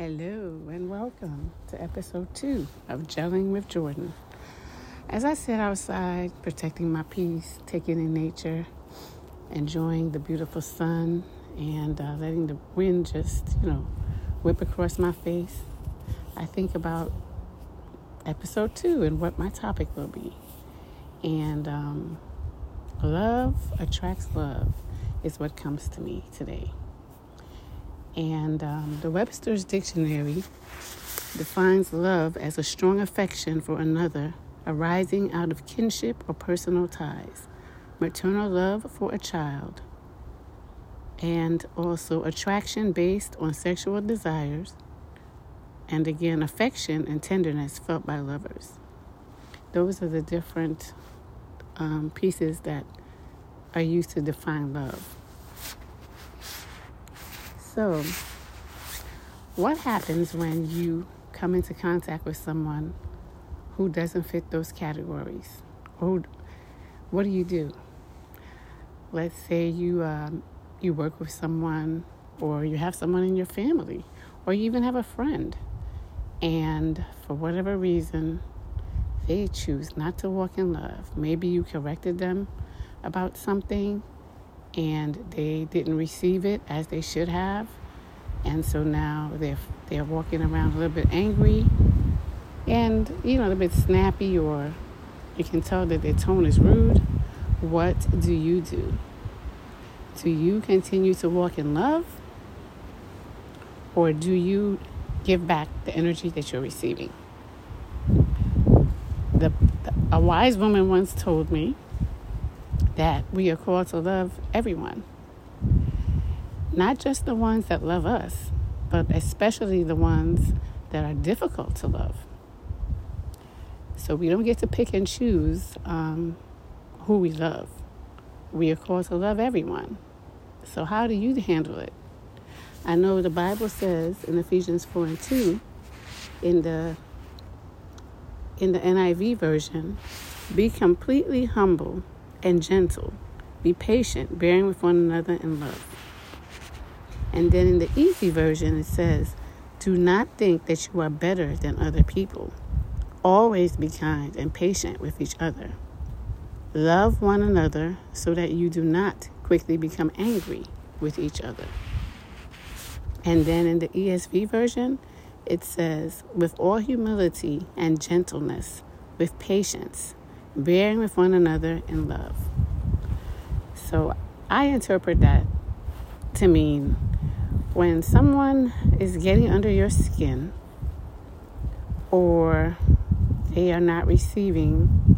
Hello and welcome to episode two of Gelling with Jordan. As I sit outside, protecting my peace, taking in nature, enjoying the beautiful sun, and uh, letting the wind just, you know, whip across my face, I think about episode two and what my topic will be. And um, love attracts love is what comes to me today. And um, the Webster's Dictionary defines love as a strong affection for another arising out of kinship or personal ties, maternal love for a child, and also attraction based on sexual desires, and again, affection and tenderness felt by lovers. Those are the different um, pieces that are used to define love. So, what happens when you come into contact with someone who doesn't fit those categories? Or what do you do? Let's say you um, you work with someone, or you have someone in your family, or you even have a friend, and for whatever reason, they choose not to walk in love. Maybe you corrected them about something and they didn't receive it as they should have. And so now they're, they're walking around a little bit angry and, you know, a little bit snappy, or you can tell that their tone is rude. What do you do? Do you continue to walk in love? Or do you give back the energy that you're receiving? The, the, a wise woman once told me that we are called to love everyone. Not just the ones that love us, but especially the ones that are difficult to love. So we don't get to pick and choose um, who we love. We are called to love everyone. So, how do you handle it? I know the Bible says in Ephesians 4 and 2, in the in the NIV version, be completely humble and gentle. Be patient, bearing with one another in love. And then in the easy version, it says, Do not think that you are better than other people. Always be kind and patient with each other. Love one another so that you do not quickly become angry with each other. And then in the ESV version, it says, With all humility and gentleness, with patience, bearing with one another in love. So I interpret that to mean when someone is getting under your skin or they are not receiving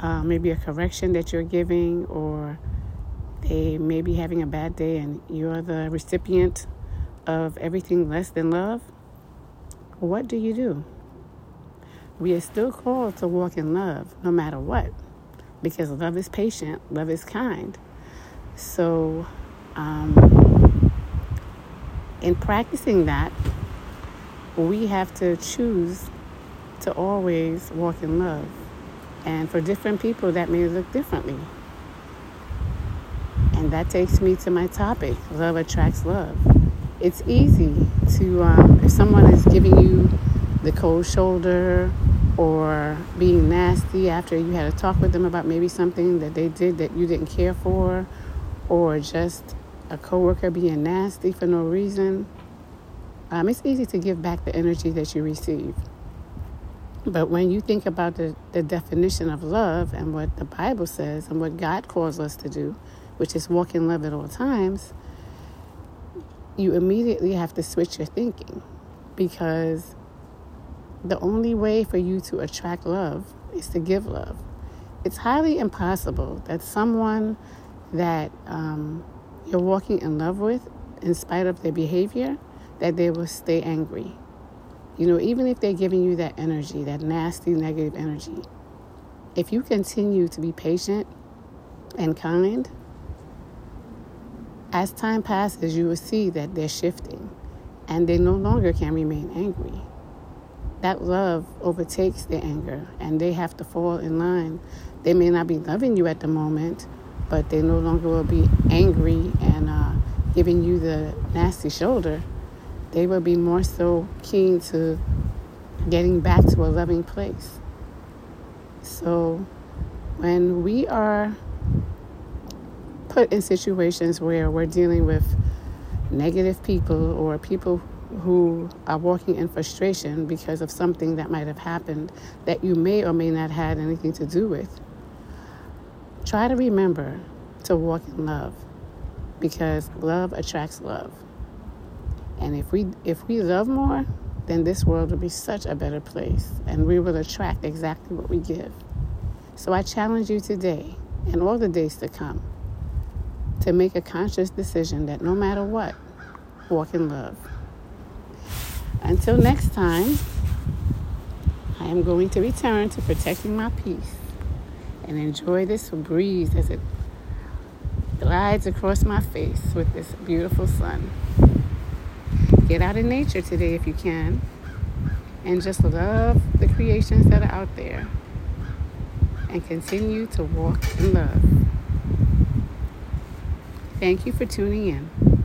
uh, maybe a correction that you're giving or they may be having a bad day and you're the recipient of everything less than love, what do you do? We are still called to walk in love no matter what because love is patient, love is kind. So, um, in practicing that, we have to choose to always walk in love. And for different people, that may look differently. And that takes me to my topic love attracts love. It's easy to, um, if someone is giving you the cold shoulder or being nasty after you had a talk with them about maybe something that they did that you didn't care for, or just a coworker being nasty for no reason. Um, it's easy to give back the energy that you receive. But when you think about the, the definition of love and what the Bible says and what God calls us to do, which is walk in love at all times, you immediately have to switch your thinking because the only way for you to attract love is to give love. It's highly impossible that someone that um, you're walking in love with, in spite of their behavior, that they will stay angry. You know, even if they're giving you that energy, that nasty negative energy, if you continue to be patient and kind, as time passes, you will see that they're shifting and they no longer can remain angry that love overtakes the anger and they have to fall in line. They may not be loving you at the moment, but they no longer will be angry and uh, giving you the nasty shoulder. they will be more so keen to getting back to a loving place. So when we are put in situations where we're dealing with negative people or people who are walking in frustration because of something that might have happened that you may or may not have anything to do with, try to remember to walk in love because love attracts love. And if we if we love more, then this world will be such a better place and we will attract exactly what we give. So I challenge you today and all the days to come to make a conscious decision that no matter what, walk in love. Until next time, I am going to return to protecting my peace and enjoy this breeze as it glides across my face with this beautiful sun. Get out in nature today if you can and just love the creations that are out there and continue to walk in love. Thank you for tuning in.